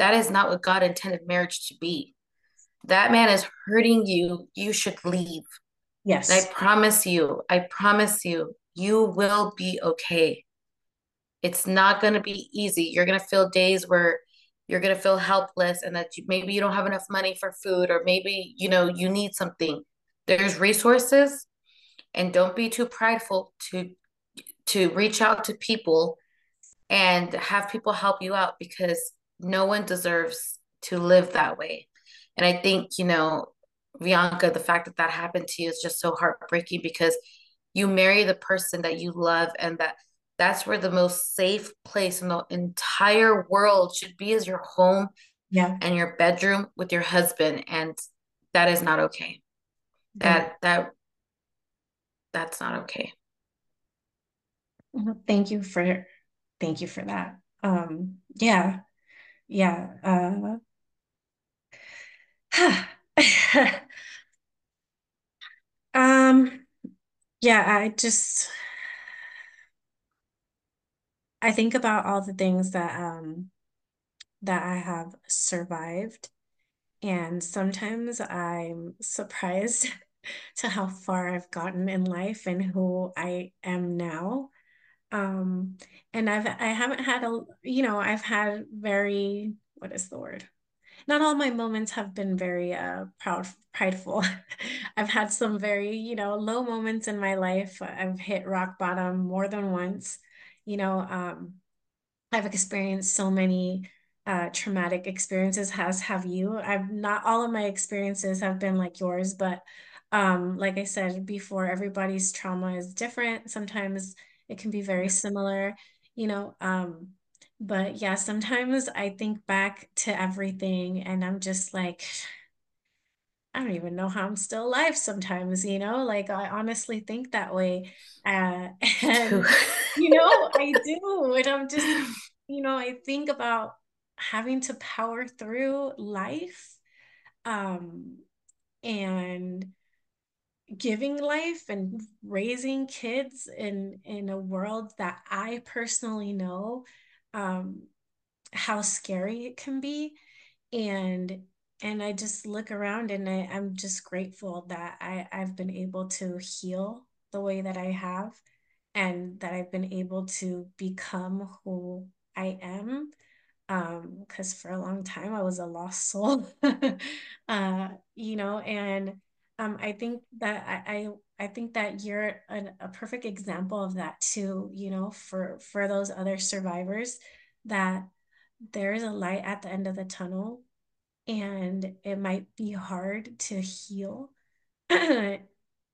that is not what god intended marriage to be. That man is hurting you. You should leave. Yes. And i promise you i promise you you will be okay it's not going to be easy. You're going to feel days where you're going to feel helpless and that you, maybe you don't have enough money for food or maybe, you know, you need something. There's resources and don't be too prideful to to reach out to people and have people help you out because no one deserves to live that way. And I think, you know, Bianca, the fact that that happened to you is just so heartbreaking because you marry the person that you love and that that's where the most safe place in the entire world should be is your home yeah. and your bedroom with your husband and that is not okay. That that that's not okay. Thank you for thank you for that. Um yeah. Yeah uh (sighs) (sighs) um yeah i just I think about all the things that um that I have survived and sometimes I'm surprised (laughs) to how far I've gotten in life and who I am now. Um and I've I haven't had a you know, I've had very what is the word? Not all my moments have been very uh proud prideful. (laughs) I've had some very, you know, low moments in my life. I've hit rock bottom more than once you know, um, I've experienced so many uh, traumatic experiences, as have you. I've not all of my experiences have been like yours, but um, like I said before, everybody's trauma is different. Sometimes it can be very similar, you know. Um, but yeah, sometimes I think back to everything and I'm just like, I don't even know how I'm still alive sometimes, you know, like I honestly think that way. Uh, (laughs) and, (laughs) you know, I do. And I'm just, you know, I think about having to power through life um, and giving life and raising kids in in a world that I personally know um, how scary it can be and and I just look around and I, I'm just grateful that I, I've been able to heal the way that I have and that I've been able to become who I am. Um, because for a long time I was a lost soul. (laughs) uh, you know, and um I think that I I, think that you're an, a perfect example of that too, you know, for for those other survivors that there is a light at the end of the tunnel and it might be hard to heal. (clears throat)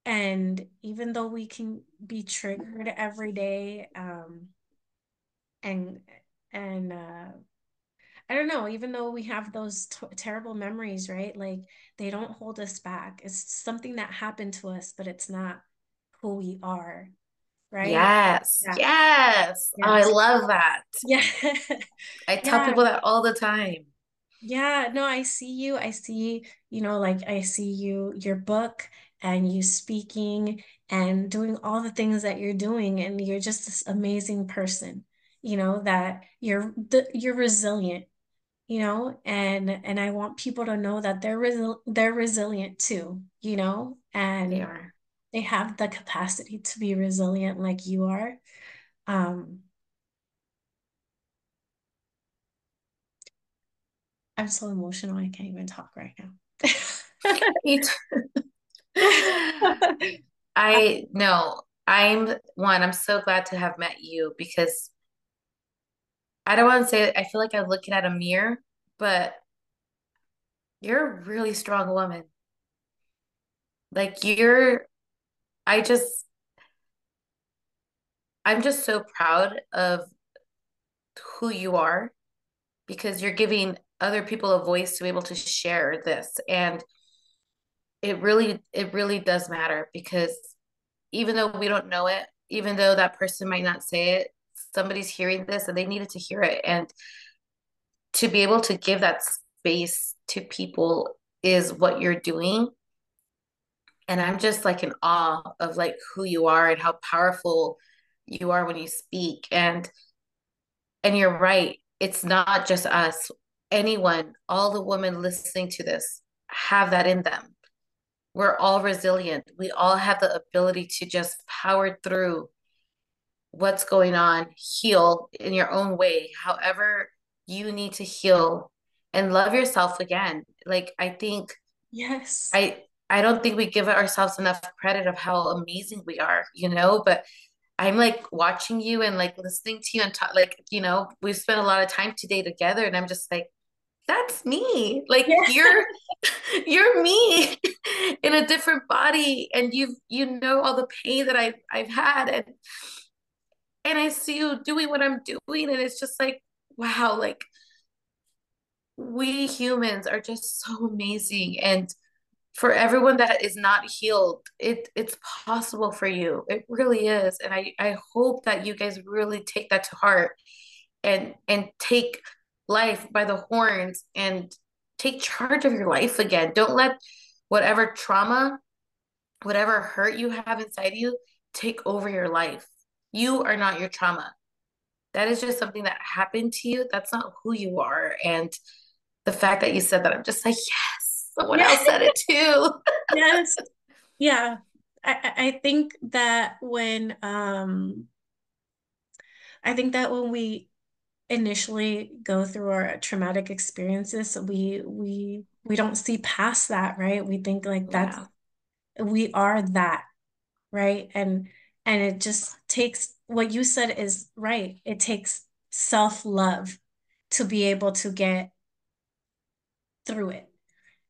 and even though we can be triggered every day, um, and and uh, I don't know, even though we have those t- terrible memories, right? Like they don't hold us back. It's something that happened to us, but it's not who we are, right? Yes. Yeah. Yes. yes. Oh, I love that. Yeah. (laughs) I tell yeah. people that all the time. Yeah, no, I see you. I see, you know, like I see you, your book and you speaking and doing all the things that you're doing. And you're just this amazing person, you know, that you're the, you're resilient. You know, and and I want people to know that they're resil they're resilient too, you know, They and are. they have the capacity to be resilient like you are. Um, I'm so emotional, I can't even talk right now. (laughs) (laughs) I know. I'm one, I'm so glad to have met you because I don't want to say I feel like I'm looking at a mirror, but you're a really strong woman. Like you're, I just, I'm just so proud of who you are because you're giving other people a voice to be able to share this. And it really, it really does matter because even though we don't know it, even though that person might not say it, somebody's hearing this and they needed to hear it. And to be able to give that space to people is what you're doing. And I'm just like in awe of like who you are and how powerful you are when you speak. And and you're right, it's not just us. Anyone, all the women listening to this have that in them. We're all resilient. We all have the ability to just power through what's going on, heal in your own way, however you need to heal and love yourself again. Like I think Yes. I I don't think we give ourselves enough credit of how amazing we are, you know, but I'm like watching you and like listening to you and talk like, you know, we've spent a lot of time today together and I'm just like that's me. Like Yeah. you're (laughs) you're me (laughs) in a different body and you've you know all the pain that I've I've had and and I see you doing what I'm doing, and it's just like, wow, like we humans are just so amazing. And for everyone that is not healed, it it's possible for you. It really is. And I, I hope that you guys really take that to heart and and take life by the horns and take charge of your life again. Don't let whatever trauma, whatever hurt you have inside you take over your life. You are not your trauma that is just something that happened to you. That's not who you are. And the fact that you said that, I'm just like, yes, someone else said it too. (laughs) Yes. Yeah. I, I I think that when um I think that when we initially go through our traumatic experiences, we we we don't see past that, right? We think like that's Yeah. we are that, right? And and it just takes what you said is right. It takes self-love to be able to get through it,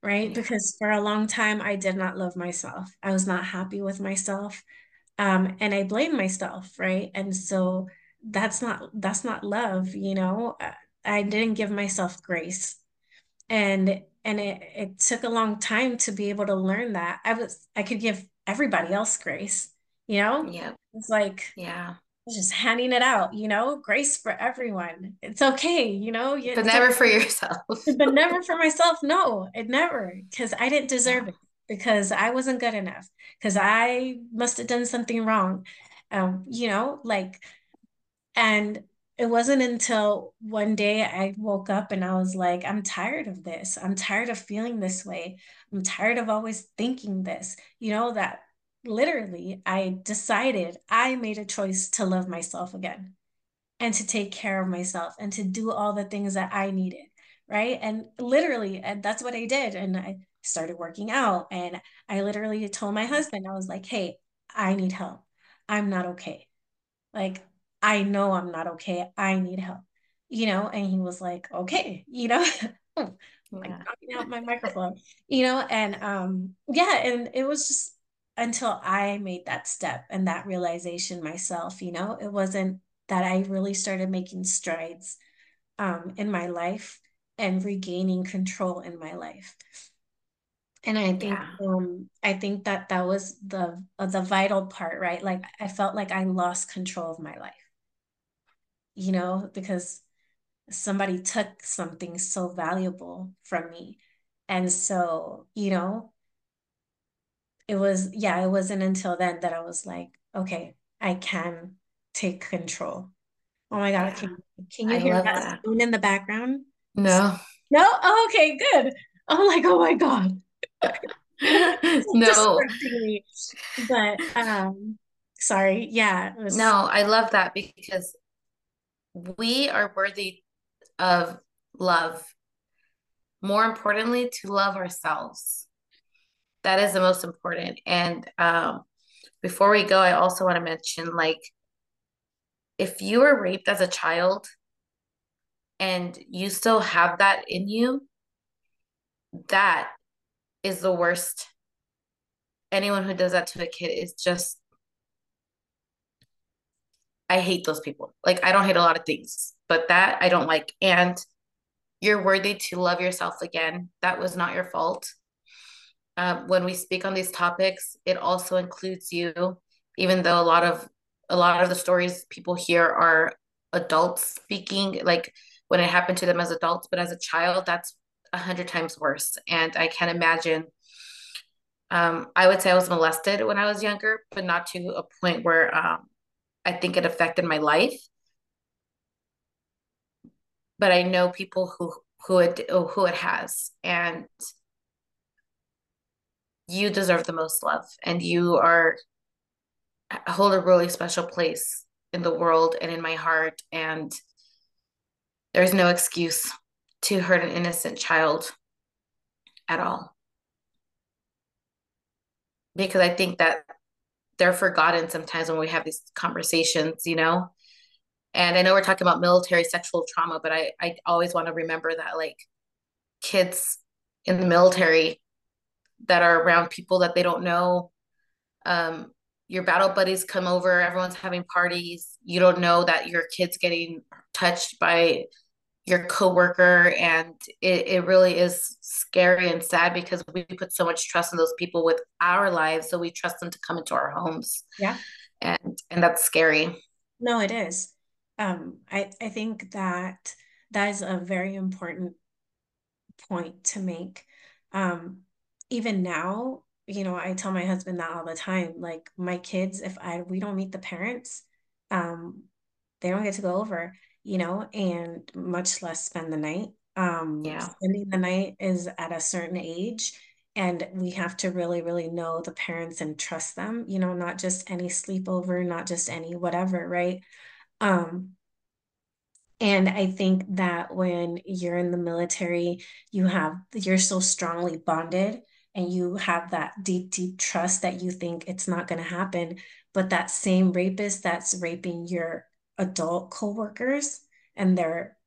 right? Yeah. Because for a long time I did not love myself. I was not happy with myself. Um, and I blame myself, right? And so that's not that's not love, you know. I, I didn't give myself grace. And and it it took a long time to be able to learn that. I was I could give everybody else grace, you know? Yeah. It's like Yeah. just handing it out, you know, grace for everyone. It's okay, you know, But never okay. for yourself. (laughs) But never for (laughs) myself. No, it never, because I didn't Yeah. deserve it, because I wasn't good enough, because I must have done something wrong. Um, you know, like, and it wasn't until one day I woke up and I was like, I'm tired of this. I'm tired of feeling this way. I'm tired of always thinking this, you know, that literally I decided I made a choice to love myself again and to take care of myself and to do all the things that I needed, right? And literally, and that's what I did. And I started working out and I literally told my husband, I was like, hey, I need help. I'm not okay. Like, I know I'm not okay. I need help, you know? And he was like, okay, you know? (laughs) like knocking out my microphone, you know? And um, yeah, and it was just until I made that step and that realization myself, you know, it wasn't that I really started making strides um, in my life and regaining control in my life. And I think Yeah. um, I think that that was the uh, the vital part, right? Like I felt like I lost control of my life, you know, because somebody took something so valuable from me. And so, you know, it was, yeah, it wasn't until then that I was like, okay, I can take control. Oh my God, Yeah. can can you I hear that that. in the background? No. No? Oh, okay, good. I'm like, oh my God. (laughs) (laughs) No. But um, sorry. Yeah, it No, I love that because we are worthy of love. More importantly, to love ourselves. That is the most important. And um, before we go, I also want to mention like, if you were raped as a child and you still have that in you, that is the worst. Anyone who does that to a kid is just, I hate those people. Like, I don't hate a lot of things, but that I don't like. And you're worthy to love yourself again. That was not your fault. Um, when we speak on these topics, it also includes you, even though a lot of a lot of the stories people hear are adults speaking, like when it happened to them as adults, but as a child, that's a hundred times worse. And I can't imagine. Um, I would say I was molested when I was younger, but not to a point where um, I think it affected my life. But I know people who who it who it has, and you deserve the most love, and you are hold a really special place in the world and in my heart. And there's no excuse to hurt an innocent child at all. Because I think that they're forgotten sometimes when we have these conversations, you know? And I know we're talking about military sexual trauma, but I, I always want to remember that like kids in the military that are around people that they don't know, um, your battle buddies come over, everyone's having parties. You don't know that your kid's getting touched by your coworker and it, it really is scary and sad because we put so much trust in those people with our lives so we trust them to come into our homes yeah. and and that's scary No, it is. Um, I I think that that is a very important point to make. Um, even now, you know, I tell my husband that all the time. Like my kids, if I we don't meet the parents, um, they don't get to go over, you know, and much less spend the night. Um, yeah spending the night is at a certain age, and we have to really, really know the parents and trust them, you know, not just any sleepover, not just any whatever, right? Um, and I think that when you're in the military, you have you're so strongly bonded and you have that deep, deep trust that you think it's not going to happen. But that same rapist that's raping your adult coworkers and their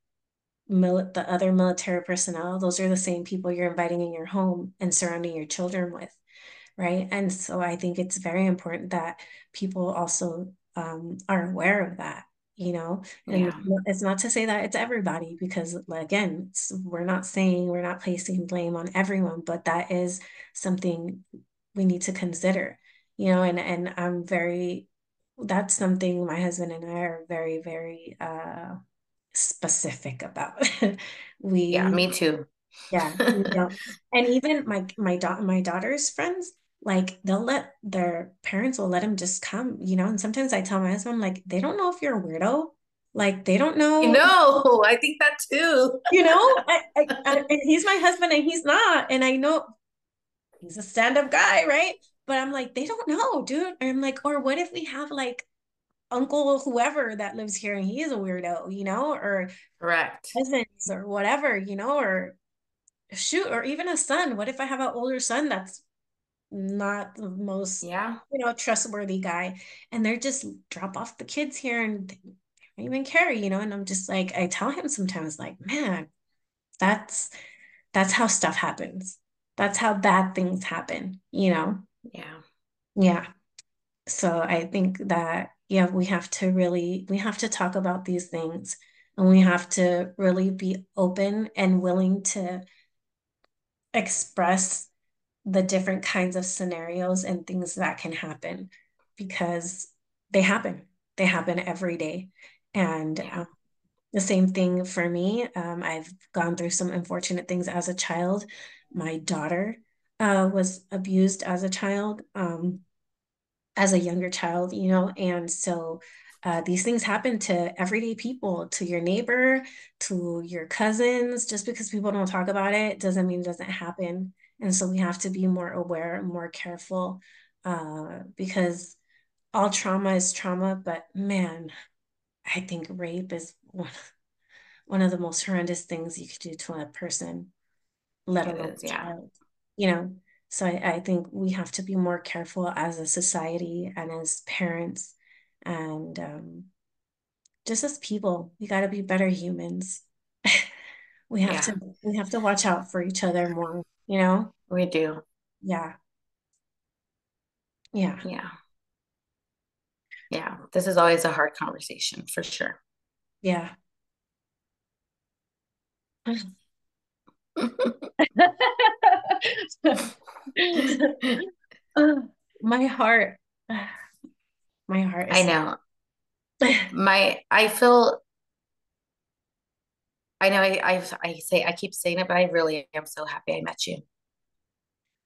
mil- the other military personnel, those are the same people you're inviting in your home and surrounding your children with, right? And so I think it's very important that people also um, are aware of that you know and yeah. it's not to say that it's everybody because again we're not saying we're not placing blame on everyone but that is something we need to consider you know and and i'm very that's something my husband and i are very very uh specific about. (laughs) Yeah we me too. Yeah we (laughs) don't and even my my daughter my daughter's friends like they'll let their parents will let them just come, you know. And sometimes I tell my husband, like, they don't know if you're a weirdo. Like they don't you know, know i think that too (laughs) you know. I, I, I, and he's my husband, and he's not. And I know he's a stand-up guy, right? But I'm like, they don't know, dude. And I'm like, or what if we have like uncle whoever that lives here and he is a weirdo, you know, or correct cousins or whatever, you know, or shoot, or even a son. What if I have an older son that's not the most, yeah you know, trustworthy guy. And they're just drop off the kids here and don't even care, you know. And I'm just like, I tell him sometimes, like, man, that's that's how stuff happens. That's how bad things happen, you know. yeah Yeah. So I think that yeah, we have to really we have to talk about these things and we have to really be open and willing to express the different kinds of scenarios and things that can happen because they happen. They happen every day. And um, the same thing for me. Um, I've gone through some unfortunate things as a child. My daughter uh, was abused as a child, um, as a younger child, you know, and so uh, these things happen to everyday people, to your neighbor, to your cousins. Just because people don't talk about it doesn't mean it doesn't happen. And so we have to be more aware and more careful uh, because all trauma is trauma. But man, I think rape is one, one of the most horrendous things you could do to a person, let It alone is, a yeah. child. You know, so I, I think we have to be more careful as a society and as parents and um, just as people. We got to be better humans. (laughs) We have Yeah, to we have to watch out for each other more, you know? we do. Yeah. Yeah. Yeah. Yeah. This is always a hard conversation for sure. Yeah. (laughs) My heart. (sighs) My heart I know. (laughs) My, I feel, I know I, I, I say, I keep saying it, but I really am so happy I met you.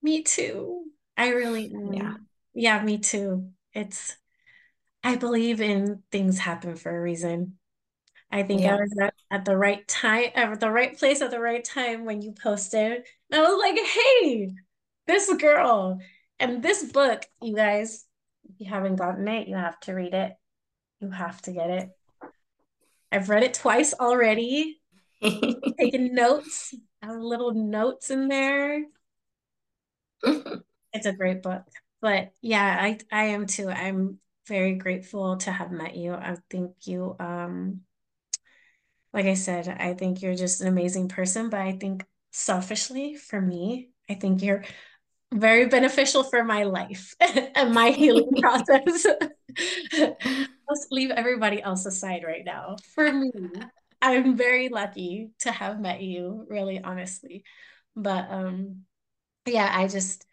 Me too. I really Yeah. am. Yeah, me too. It's, I believe in things happen for a reason. I think I was at, at the right time, at the right place at the right time when you posted. And I was like, hey, this girl and this book, you guys, if you haven't gotten it, you have to read it. You have to get it. I've read it twice already, taken notes, little notes in there. (laughs) It's a great book. But yeah, I I am too. I'm very grateful to have met you. I think you um like I said, I think you're just an amazing person, but I think selfishly for me, I think you're very beneficial for my life (laughs) and my healing (laughs) process. Let's leave everybody else aside right now. For me, I'm very lucky to have met you, really honestly. But um yeah, I just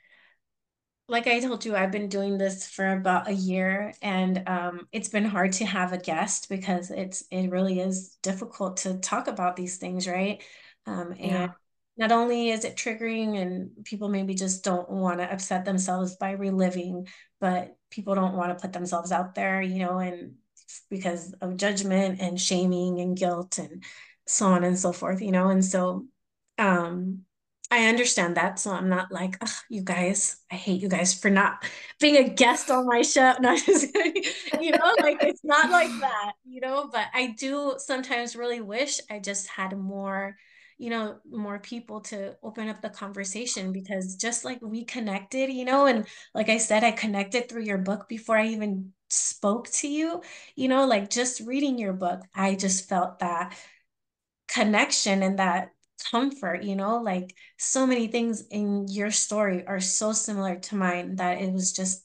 like I told you, I've been doing this for about a year, and um, it's been hard to have a guest because it's it really is difficult to talk about these things, right? Um, and Yeah. not only is it triggering, and people maybe just don't want to upset themselves by reliving, but people don't want to put themselves out there, you know, and because of judgment and shaming and guilt and so on and so forth, you know, and so um I understand that. So I'm not like, you guys, I hate you guys for not being a guest on my show. (laughs) No, just you know, like it's not like that, you know, but I do sometimes really wish I just had more, you know, more people to open up the conversation because just like we connected, you know, and like I said, I connected through your book before I even spoke to you, you know, like just reading your book, I just felt that connection and that comfort, you know, like so many things in your story are so similar to mine that it was just,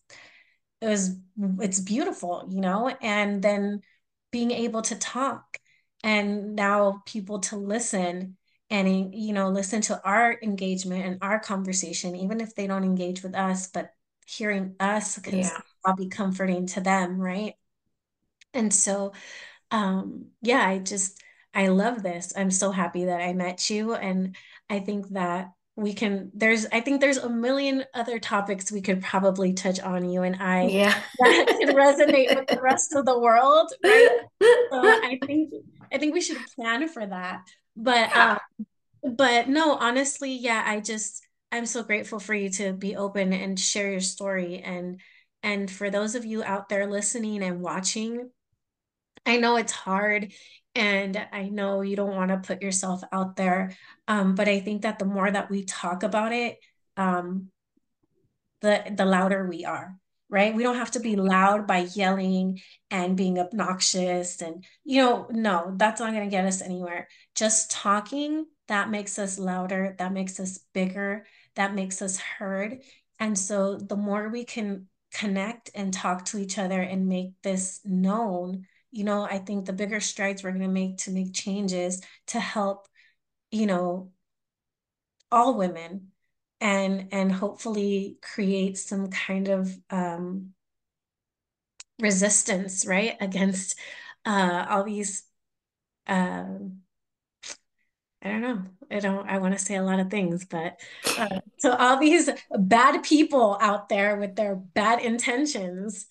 it was, it's beautiful, you know, and then being able to talk and now people to listen and, you know, listen to our engagement and our conversation, even if they don't engage with us, but hearing us can Yeah. be comforting to them, right? And so, um, yeah, I just, I love this. I'm so happy that I met you. And I think that we can, there's, I think there's a million other topics we could probably touch on you and I Yeah. (laughs) that could resonate with the rest of the world, right? (laughs) So I think, I think we should plan for that. But, um, Yeah. but no, honestly, yeah, I just, I'm so grateful for you to be open and share your story. And, and for those of you out there listening and watching, I know it's hard and I know you don't want to put yourself out there. Um, but I think that the more that we talk about it, um, the the louder we are, right? We don't have to be loud by yelling and being obnoxious and you know, no, that's not going to get us anywhere. Just talking, that makes us louder, that makes us bigger, that makes us heard. And so the more we can connect and talk to each other and make this known, you know, I think the bigger strides we're going to make to make changes to help, you know, all women and and hopefully create some kind of um, resistance, right, against uh, all these. Um, I don't know. I don't. I want to say a lot of things, but (laughs) uh, so all these bad people out there with their bad intentions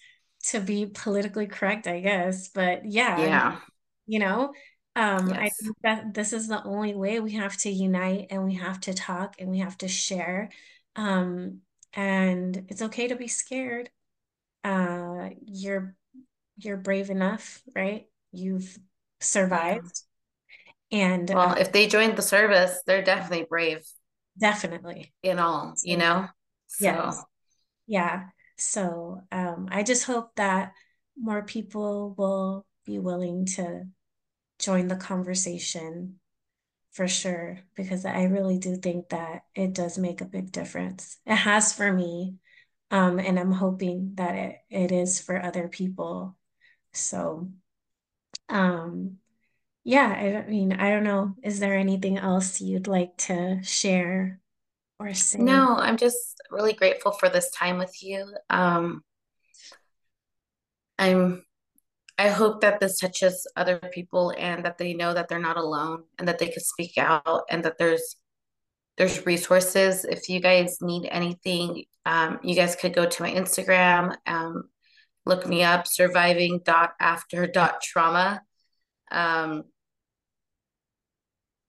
to be politically correct, I guess. But yeah, Yeah. you know, um, I think that this is the only way we have to unite and we have to talk and we have to share. Um, and it's okay to be scared. Uh, you're you're brave enough, right? You've Yeah. survived. And Well, if they joined the service, they're definitely brave definitely. in all, you So, know? yes. Yeah. So um, I just hope that more people will be willing to join the conversation for sure, because I really do think that it does make a big difference. It has for me, um, and I'm hoping that it, it is for other people. So, um, yeah, I mean, I don't know. Is there anything else you'd like to share or say? no, I'm just really grateful for this time with you. Um, I'm I hope that this touches other people and that they know that they're not alone and that they can speak out and that there's there's resources. If you guys need anything, um, you guys could go to my Instagram, um, look me up, surviving dot after dot trauma. Um,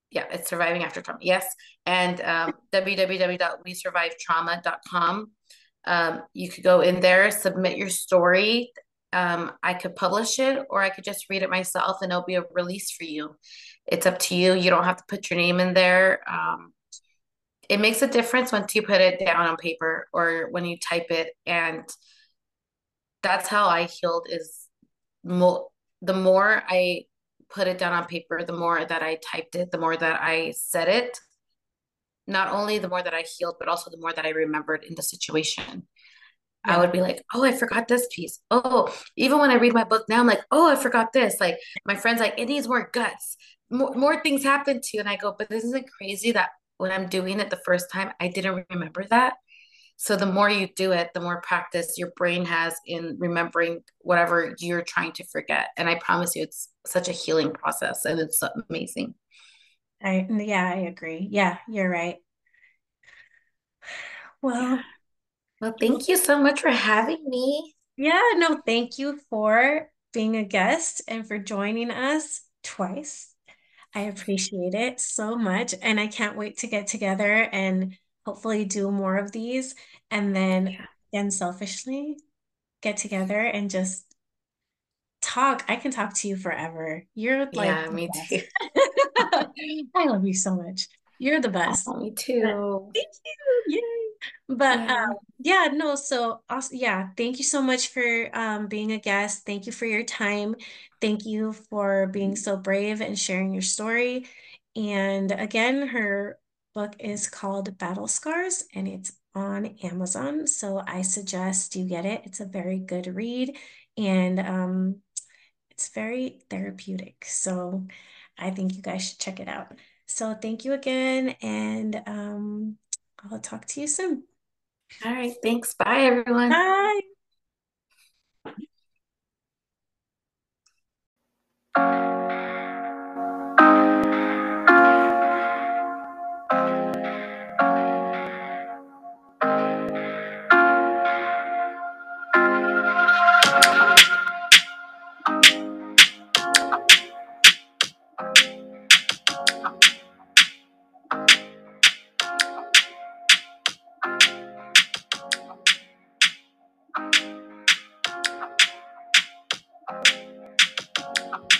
yeah, it's surviving after trauma. Yes. And um, www.wesurvivetrauma.com. Um, you could go in there, submit your story. Um, I could publish it or I could just read it myself and it'll be a release for you. It's up to you. You don't have to put your name in there. Um, it makes a difference once you put it down on paper or when you type it. And that's how I healed is mo- the more I put it down on paper, the more that I typed it, the more that I said it, not only the more that I healed, but also the more that I remembered in the situation. Yeah. I would be like, oh, I forgot this piece. Oh, even when I read my book now, I'm like, oh, I forgot this. Like my friends, like it needs more guts. More, more things happen to you. And I go, but this isn't crazy that when I'm doing it the first time, I didn't remember that. So the more you do it, the more practice your brain has in remembering whatever you're trying to forget. And I promise you, it's such a healing process and it's amazing. I yeah, I agree. Yeah, you're right. Well, well, thank you so much for having me. Yeah, no, thank you for being a guest and for joining us twice. I appreciate it so much. And I can't wait to get together and hopefully do more of these. And then, yeah. again, selfishly get together and just talk. I can talk to you forever. You're like, yeah, me too. (laughs) I love you so much. You're the best. Oh, me too. But, thank you. Yay. But yeah. Um, yeah, no, so also, yeah, thank you so much for um, being a guest. Thank you for your time. Thank you for being so brave and sharing your story. And again, her book is called Battle Scars and it's on Amazon. So I suggest you get it. It's a very good read and um, it's very therapeutic. So I think you guys should check it out. So thank you again, and um, I'll talk to you soon. All right. Thanks. Bye, everyone. Bye.